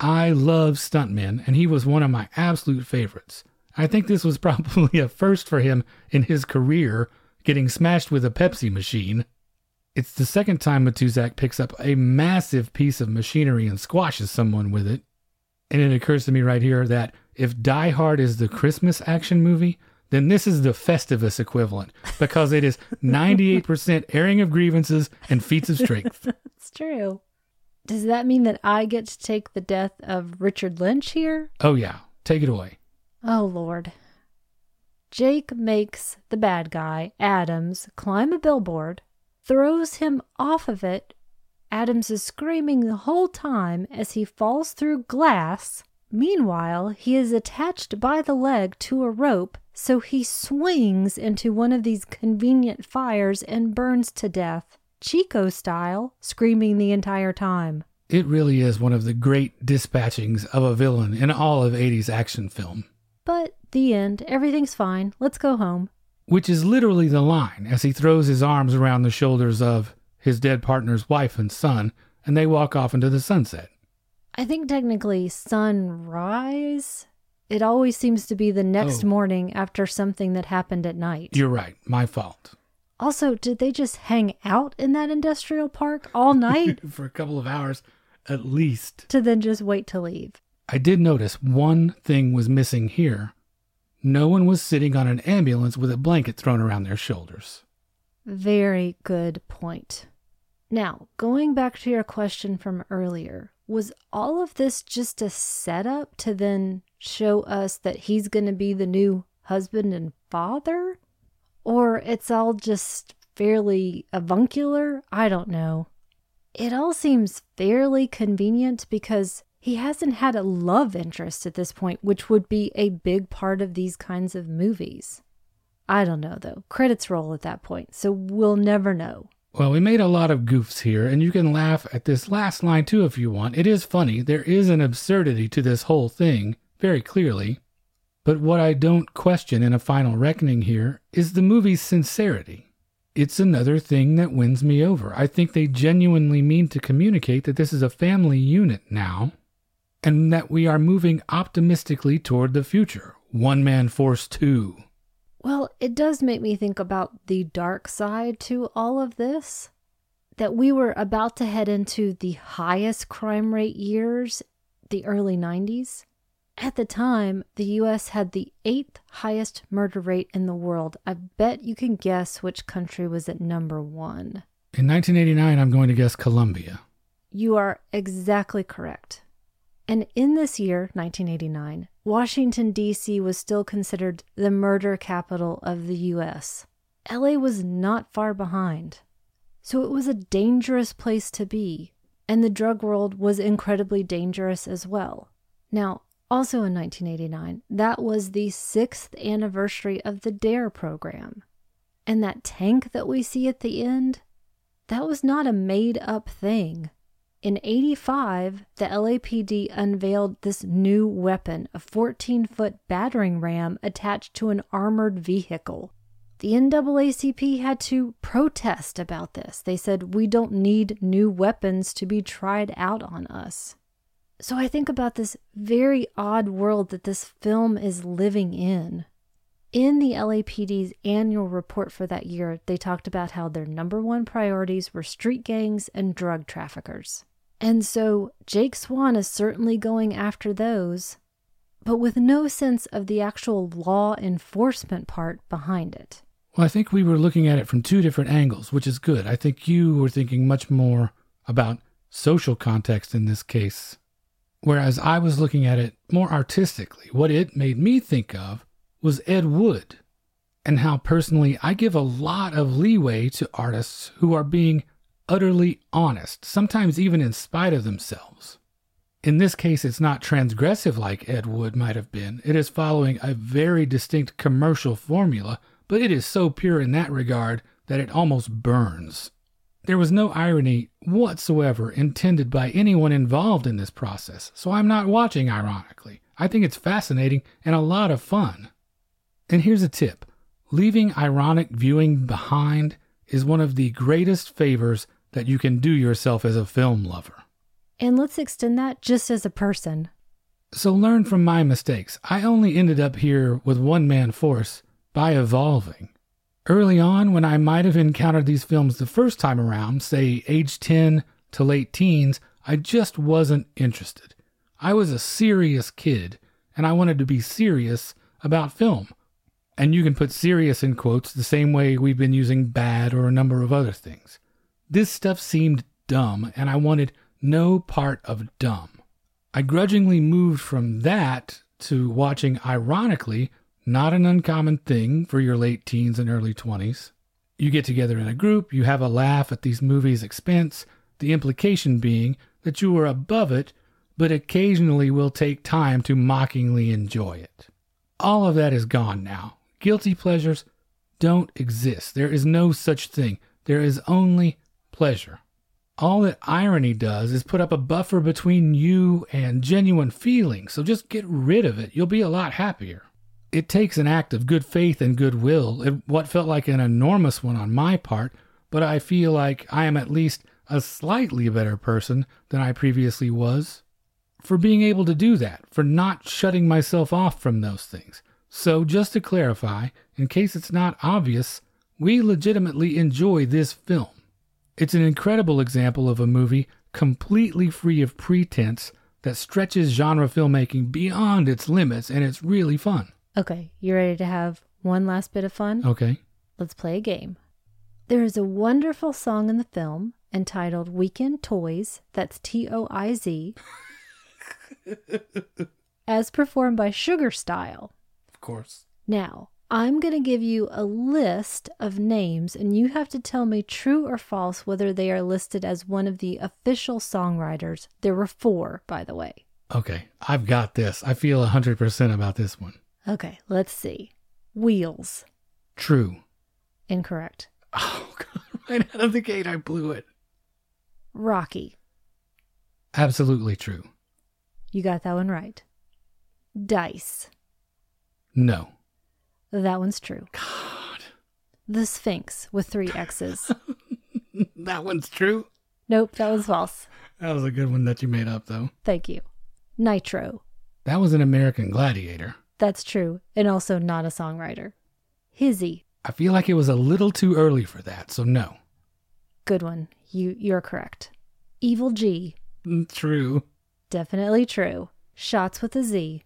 I love stuntmen, and he was one of my absolute favorites. I think this was [laughs] probably a first for him in his career, getting smashed with a Pepsi machine. It's the second time Matuszak picks up a massive piece of machinery and squashes someone with it. And it occurs to me right here that if Die Hard is the Christmas action movie, then this is the Festivus equivalent because it is [laughs] 98% airing of grievances and feats of strength. [laughs] It's true. Does that mean that I get to take the death of Richard Lynch here? Oh, yeah. Take it away. Oh, Lord. Jake makes the bad guy, Adams, climb a billboard, throws him off of it. Adams is screaming the whole time as he falls through glass, Meanwhile, he is attached by the leg to a rope, so he swings into one of these convenient fires and burns to death, Chico style, screaming the entire time. It really is one of the great dispatchings of a villain in all of 80s action film. But the end, everything's fine, let's go home. Which is literally the line as he throws his arms around the shoulders of his dead partner's wife and son, and they walk off into the sunset. I think technically sunrise. It always seems to be the next Oh. morning after something that happened at night. You're right, my fault. Also, did they just hang out in that industrial park all night [laughs] For a couple of hours at least. to then just wait to leave? I did notice one thing was missing here. No one was sitting on an ambulance with a blanket thrown around their shoulders. Very good point. Now, going back to your question from earlier, was all of this just a setup to then show us that he's going to be the new husband and father? Or it's all just fairly avuncular? I don't know. It all seems fairly convenient because he hasn't had a love interest at this point, which would be a big part of these kinds of movies. I don't know though. Credits roll at that point, so we'll never know. Well, we made a lot of goofs here, and you can laugh at this last line too if you want. It is funny. There is an absurdity to this whole thing, very clearly. But what I don't question in a final reckoning here is the movie's sincerity. It's another thing that wins me over. I think they genuinely mean to communicate that this is a family unit now, and that we are moving optimistically toward the future. One Man Force 2. Well, it does make me think about the dark side to all of this. That we were about to head into the highest crime rate years, the early 90s. At the time, the US had the eighth highest murder rate in the world. I bet you can guess which country was at number one. In 1989, I'm going to guess Colombia. You are exactly correct. And in this year, 1989, Washington, D.C. was still considered the murder capital of the U.S. LA was not far behind. So it was a dangerous place to be, and the drug world was incredibly dangerous as well. Now, also in 1989, that was the sixth anniversary of the DARE program. And that tank that we see at the end, that was not a made up thing. In 85, the LAPD unveiled this new weapon, a 14 foot battering ram attached to an armored vehicle. The NAACP had to protest about this. They said, We don't need new weapons to be tried out on us. So I think about this very odd world that this film is living in. In the LAPD's annual report for that year, they talked about how their number one priorities were street gangs and drug traffickers. And so Jake Swan is certainly going after those, but with no sense of the actual law enforcement part behind it. Well, I think we were looking at it from two different angles, which is good. I think you were thinking much more about social context in this case, whereas I was looking at it more artistically. What it made me think of was Ed Wood, and how personally I give a lot of leeway to artists who are being utterly honest, sometimes even in spite of themselves. In this case, it's not transgressive like Ed Wood might have been. It is following a very distinct commercial formula, but it is so pure in that regard that it almost burns. There was no irony whatsoever intended by anyone involved in this process, so I'm not watching ironically. I think it's fascinating and a lot of fun. And here's a tip leaving ironic viewing behind is one of the greatest favors that you can do yourself as a film lover. And let's extend that just as a person. So learn from my mistakes. I only ended up here with one man force by evolving. Early on, when I might have encountered these films the first time around, say age 10 to late teens, I just wasn't interested. I was a serious kid, and I wanted to be serious about film. And you can put serious in quotes the same way we've been using bad or a number of other things. This stuff seemed dumb, and I wanted no part of dumb. I grudgingly moved from that to watching ironically, not an uncommon thing for your late teens and early 20s. You get together in a group, you have a laugh at these movies' expense, the implication being that you are above it but occasionally will take time to mockingly enjoy it. All of that is gone now. Guilty pleasures don't exist. There is no such thing. There is only pleasure. All that irony does is put up a buffer between you and genuine feeling, so just get rid of it. You'll be a lot happier. It takes an act of good faith and goodwill, what felt like an enormous one on my part, but I feel like I am at least a slightly better person than I previously was for being able to do that, for not shutting myself off from those things. So, just to clarify, in case it's not obvious, we legitimately enjoy this film. It's an incredible example of a movie completely free of pretense that stretches genre filmmaking beyond its limits, and it's really fun. Okay, you ready to have one last bit of fun? Okay. Let's play a game. There is a wonderful song in the film entitled Weekend Toys, that's T O I Z, [laughs] as performed by Sugar Style. Of course. Now, I'm going to give you a list of names, and you have to tell me true or false whether they are listed as one of the official songwriters. There were four, by the way. Okay, I've got this. I feel 100% about this one. Okay, let's see. Wheels. True. Incorrect. Oh, [laughs] God. Right out of the gate, I blew it. Rocky. Absolutely true. You got that one right. Dice. No. That one's true. God. The Sphinx with three X's. [laughs] That one's true. nope, that was false. That was a good one that you made up, though. Thank you. Nitro. That was an American Gladiator. That's true, and also not a songwriter. Hizzy. I feel like it was a little too early for that, so no. Good one. You you're correct. Evil G. Mm, True. Definitely true. Shots with a Z.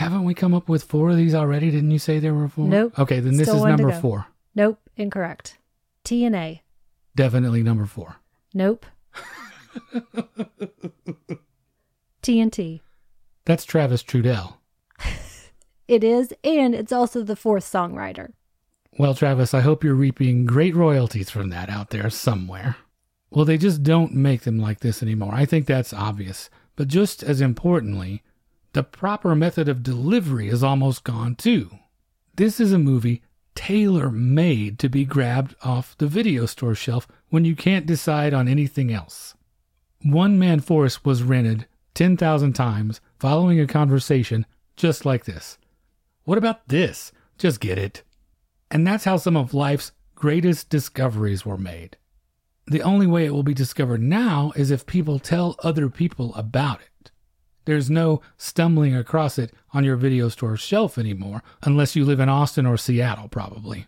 Haven't we come up with four of these already? Didn't you say there were four? Nope. Okay, then this Still is number four. Nope, incorrect. T and A. Definitely number four. Nope. [laughs] TNT. That's Travis Trudell. [laughs] It is, and it's also the fourth songwriter. Well, Travis, I hope you're reaping great royalties from that out there somewhere. Well, they just don't make them like this anymore. I think that's obvious. But just as importantly, the proper method of delivery is almost gone too. This is a movie tailor made to be grabbed off the video store shelf when you can't decide on anything else. One Man Force was rented 10,000 times following a conversation just like this. What about this? Just get it. And that's how some of life's greatest discoveries were made. The only way it will be discovered now is if people tell other people about it. There's no stumbling across it on your video store shelf anymore, unless you live in Austin or Seattle, probably.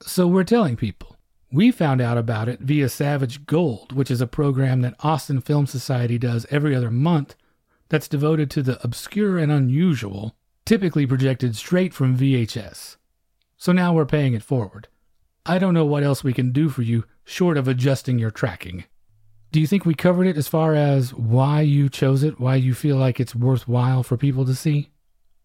So we're telling people. We found out about it via Savage Gold, which is a program that Austin Film Society does every other month that's devoted to the obscure and unusual, typically projected straight from VHS. So now we're paying it forward. I don't know what else we can do for you short of adjusting your tracking. Do you think we covered it as far as why you chose it, why you feel like it's worthwhile for people to see?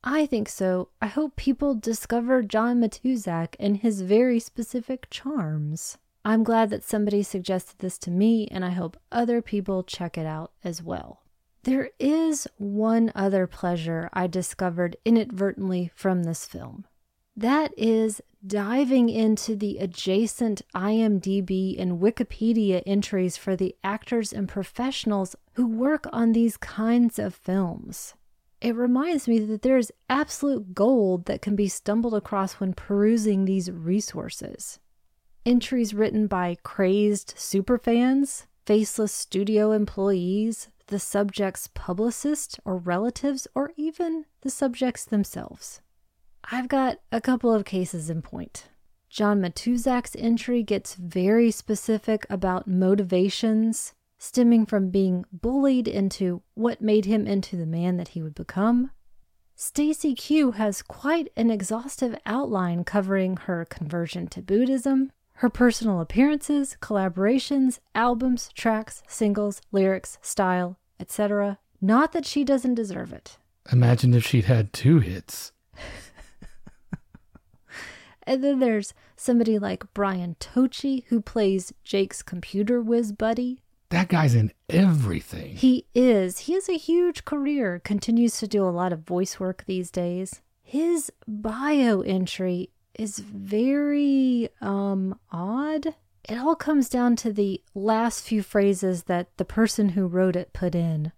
I think so. I hope people discover John Matuszak and his very specific charms. I'm glad that somebody suggested this to me, and I hope other people check it out as well. There is one other pleasure I discovered inadvertently from this film. That is diving into the adjacent IMDb and Wikipedia entries for the actors and professionals who work on these kinds of films. It reminds me that there is absolute gold that can be stumbled across when perusing these resources. Entries written by crazed superfans, faceless studio employees, the subject's publicist or relatives, or even the subjects themselves. I've got a couple of cases in point. John Matuszak's entry gets very specific about motivations stemming from being bullied into what made him into the man that he would become. Stacey Q has quite an exhaustive outline covering her conversion to Buddhism, her personal appearances, collaborations, albums, tracks, singles, lyrics, style, etc. Not that she doesn't deserve it. Imagine if she'd had two hits. And then there's somebody like Brian Tochi, who plays Jake's computer whiz buddy. That guy's in everything. He is. He has a huge career, continues to do a lot of voice work these days. His bio entry is very um odd. It all comes down to the last few phrases that the person who wrote it put in.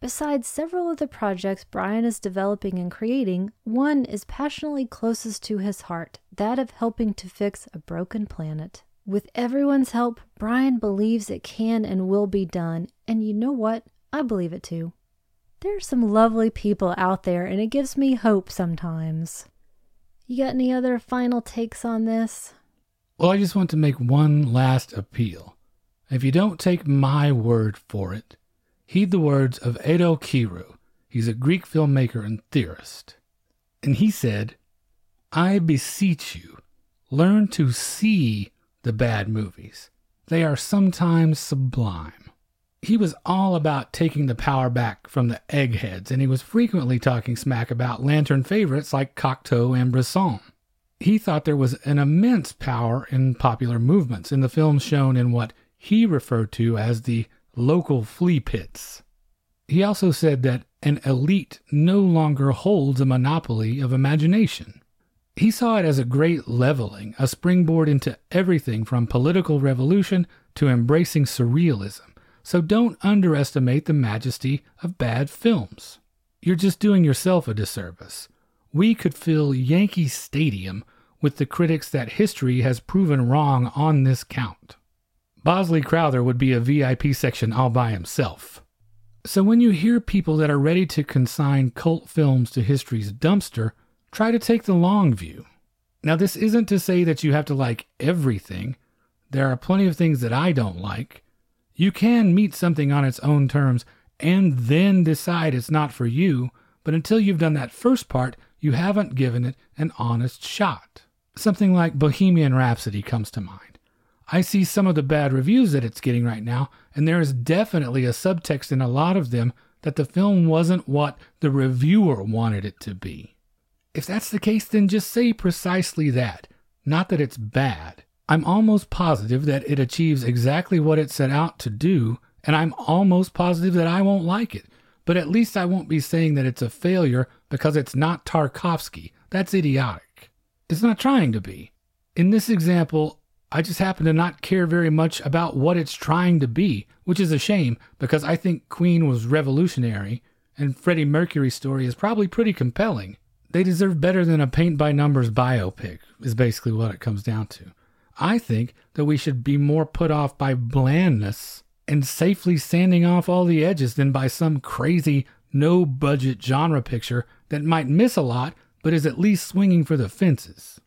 Besides several of the projects Brian is developing and creating, one is passionately closest to his heart that of helping to fix a broken planet. With everyone's help, Brian believes it can and will be done, and you know what? I believe it too. There are some lovely people out there, and it gives me hope sometimes. You got any other final takes on this? Well, I just want to make one last appeal. If you don't take my word for it, heed the words of Ado Kyrou. He's a Greek filmmaker and theorist. And he said, I beseech you, learn to see the bad movies. They are sometimes sublime. He was all about taking the power back from the eggheads, and he was frequently talking smack about lantern favorites like Cocteau and Bresson. He thought there was an immense power in popular movements in the films shown in what he referred to as the local flea pits. He also said that an elite no longer holds a monopoly of imagination. He saw it as a great leveling, a springboard into everything from political revolution to embracing surrealism. So don't underestimate the majesty of bad films. You're just doing yourself a disservice. We could fill Yankee Stadium with the critics that history has proven wrong on this count. Bosley Crowther would be a VIP section all by himself. So when you hear people that are ready to consign cult films to history's dumpster, try to take the long view. Now, this isn't to say that you have to like everything. There are plenty of things that I don't like. You can meet something on its own terms and then decide it's not for you, but until you've done that first part, you haven't given it an honest shot. Something like Bohemian Rhapsody comes to mind. I see some of the bad reviews that it's getting right now, and there is definitely a subtext in a lot of them that the film wasn't what the reviewer wanted it to be. If that's the case, then just say precisely that, not that it's bad. I'm almost positive that it achieves exactly what it set out to do, and I'm almost positive that I won't like it. But at least I won't be saying that it's a failure because it's not Tarkovsky. That's idiotic. It's not trying to be. In this example, I just happen to not care very much about what it's trying to be, which is a shame because I think Queen was revolutionary and Freddie Mercury's story is probably pretty compelling. They deserve better than a paint by numbers biopic, is basically what it comes down to. I think that we should be more put off by blandness and safely sanding off all the edges than by some crazy, no budget genre picture that might miss a lot but is at least swinging for the fences.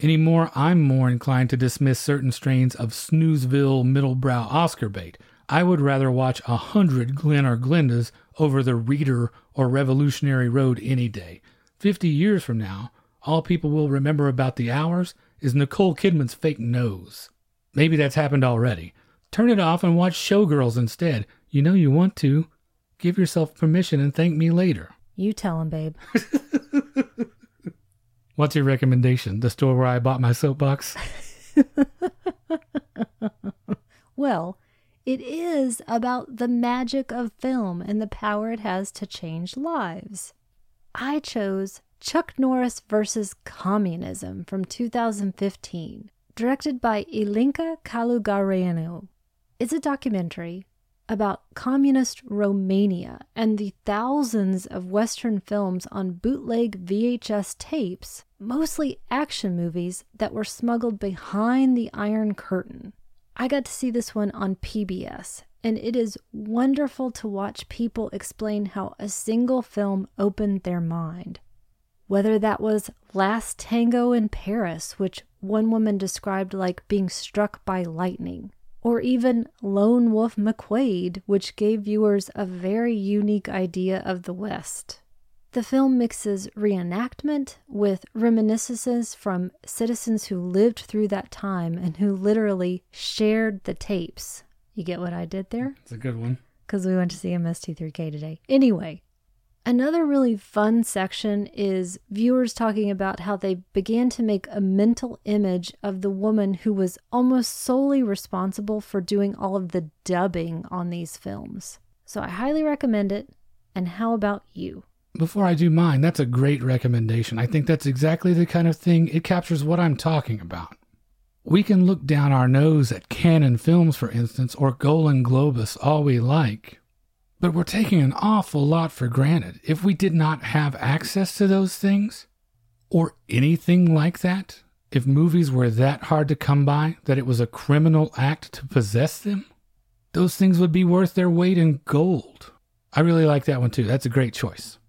Anymore, I'm more inclined to dismiss certain strains of snoozeville middlebrow Oscar bait. I would rather watch a hundred Glen or Glendas over the Reader or Revolutionary Road any day. Fifty years from now, all people will remember about the hours is Nicole Kidman's fake nose. Maybe that's happened already. Turn it off and watch Showgirls instead. You know you want to. Give yourself permission and thank me later. You tell him, babe. [laughs] What's your recommendation? The store where I bought my soapbox? [laughs] well, it is about the magic of film and the power it has to change lives. I chose Chuck Norris versus Communism from 2015, directed by Ilinca Kalugareanu. It's a documentary about communist Romania and the thousands of Western films on bootleg VHS tapes, mostly action movies that were smuggled behind the Iron Curtain. I got to see this one on PBS, and it is wonderful to watch people explain how a single film opened their mind. Whether that was Last Tango in Paris, which one woman described like being struck by lightning, or even Lone Wolf McQuade, which gave viewers a very unique idea of the West. The film mixes reenactment with reminiscences from citizens who lived through that time and who literally shared the tapes. You get what I did there? It's a good one. Because we went to see MST3K today. Anyway, Another really fun section is viewers talking about how they began to make a mental image of the woman who was almost solely responsible for doing all of the dubbing on these films. So I highly recommend it. And how about you? Before I do mine, that's a great recommendation. I think that's exactly the kind of thing it captures what I'm talking about. We can look down our nose at Cannon Films, for instance, or Golan Globus all we like, but we're taking an awful lot for granted if we did not have access to those things or anything like that. If movies were that hard to come by that it was a criminal act to possess them, those things would be worth their weight in gold. I really like that one too. That's a great choice.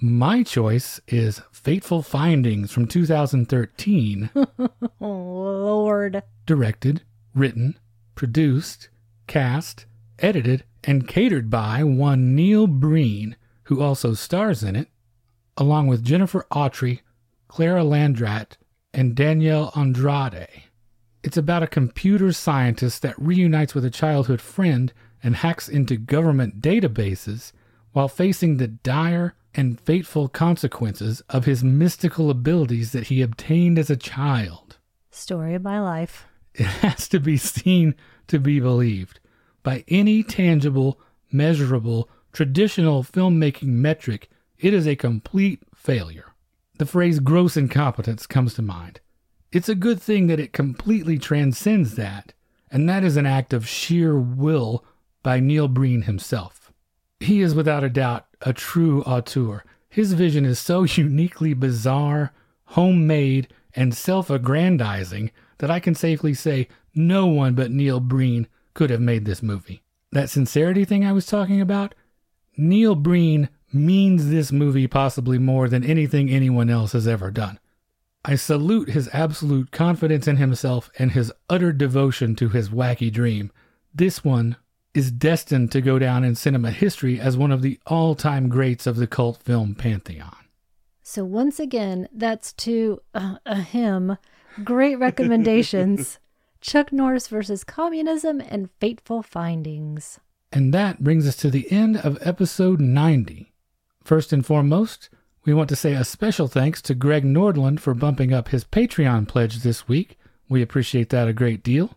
My choice is Fateful Findings from 2013. [laughs] oh, Lord. Directed, written, produced, cast, edited, and catered by one Neil Breen, who also stars in it, along with Jennifer Autry, Clara Landrat, and Danielle Andrade. It's about a computer scientist that reunites with a childhood friend and hacks into government databases while facing the dire and fateful consequences of his mystical abilities that he obtained as a child. Story of my life. It has to be seen to be believed by any tangible, measurable, traditional filmmaking metric, it is a complete failure. The phrase gross incompetence comes to mind. It's a good thing that it completely transcends that, and that is an act of sheer will by Neil Breen himself. He is without a doubt a true auteur. His vision is so [laughs] uniquely bizarre, homemade, and self aggrandizing that I can safely say no one but Neil Breen could have made this movie. That sincerity thing I was talking about, Neil Breen means this movie possibly more than anything anyone else has ever done. I salute his absolute confidence in himself and his utter devotion to his wacky dream. This one is destined to go down in cinema history as one of the all time greats of the cult film pantheon. So, once again, that's to uh, a him. Great recommendations. [laughs] Chuck Norris versus Communism and Fateful Findings. And that brings us to the end of episode 90. First and foremost, we want to say a special thanks to Greg Nordland for bumping up his Patreon pledge this week. We appreciate that a great deal.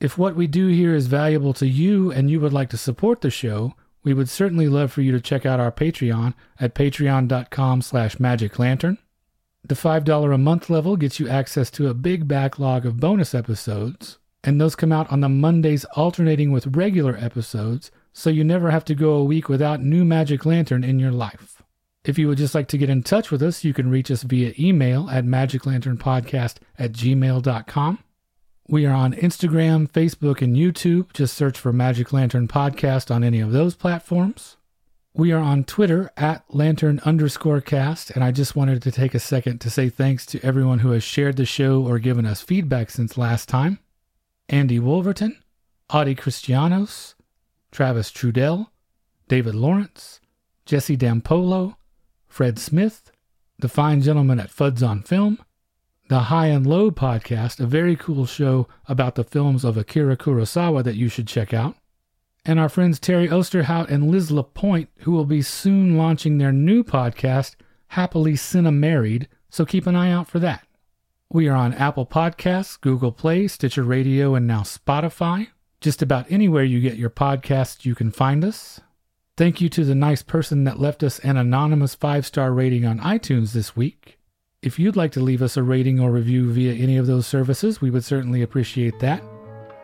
If what we do here is valuable to you and you would like to support the show, we would certainly love for you to check out our Patreon at patreon.com slash magiclantern. The $5 a month level gets you access to a big backlog of bonus episodes, and those come out on the Mondays alternating with regular episodes, so you never have to go a week without new Magic Lantern in your life. If you would just like to get in touch with us, you can reach us via email at magiclanternpodcast at gmail.com. We are on Instagram, Facebook, and YouTube. Just search for Magic Lantern Podcast on any of those platforms. We are on Twitter at lantern underscore cast, and I just wanted to take a second to say thanks to everyone who has shared the show or given us feedback since last time. Andy Wolverton, Audie Christianos, Travis Trudell, David Lawrence, Jesse Dampolo, Fred Smith, the fine gentleman at Fuds on Film, the High and Low podcast, a very cool show about the films of Akira Kurosawa that you should check out, and our friends Terry Osterhout and Liz LaPointe, who will be soon launching their new podcast, Happily Cinna Married, so keep an eye out for that. We are on Apple Podcasts, Google Play, Stitcher Radio, and now Spotify. Just about anywhere you get your podcasts, you can find us. Thank you to the nice person that left us an anonymous five star rating on iTunes this week. If you'd like to leave us a rating or review via any of those services, we would certainly appreciate that.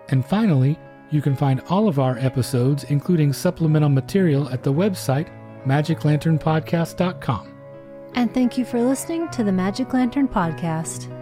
And finally, you can find all of our episodes, including supplemental material, at the website magiclanternpodcast.com. And thank you for listening to the Magic Lantern Podcast.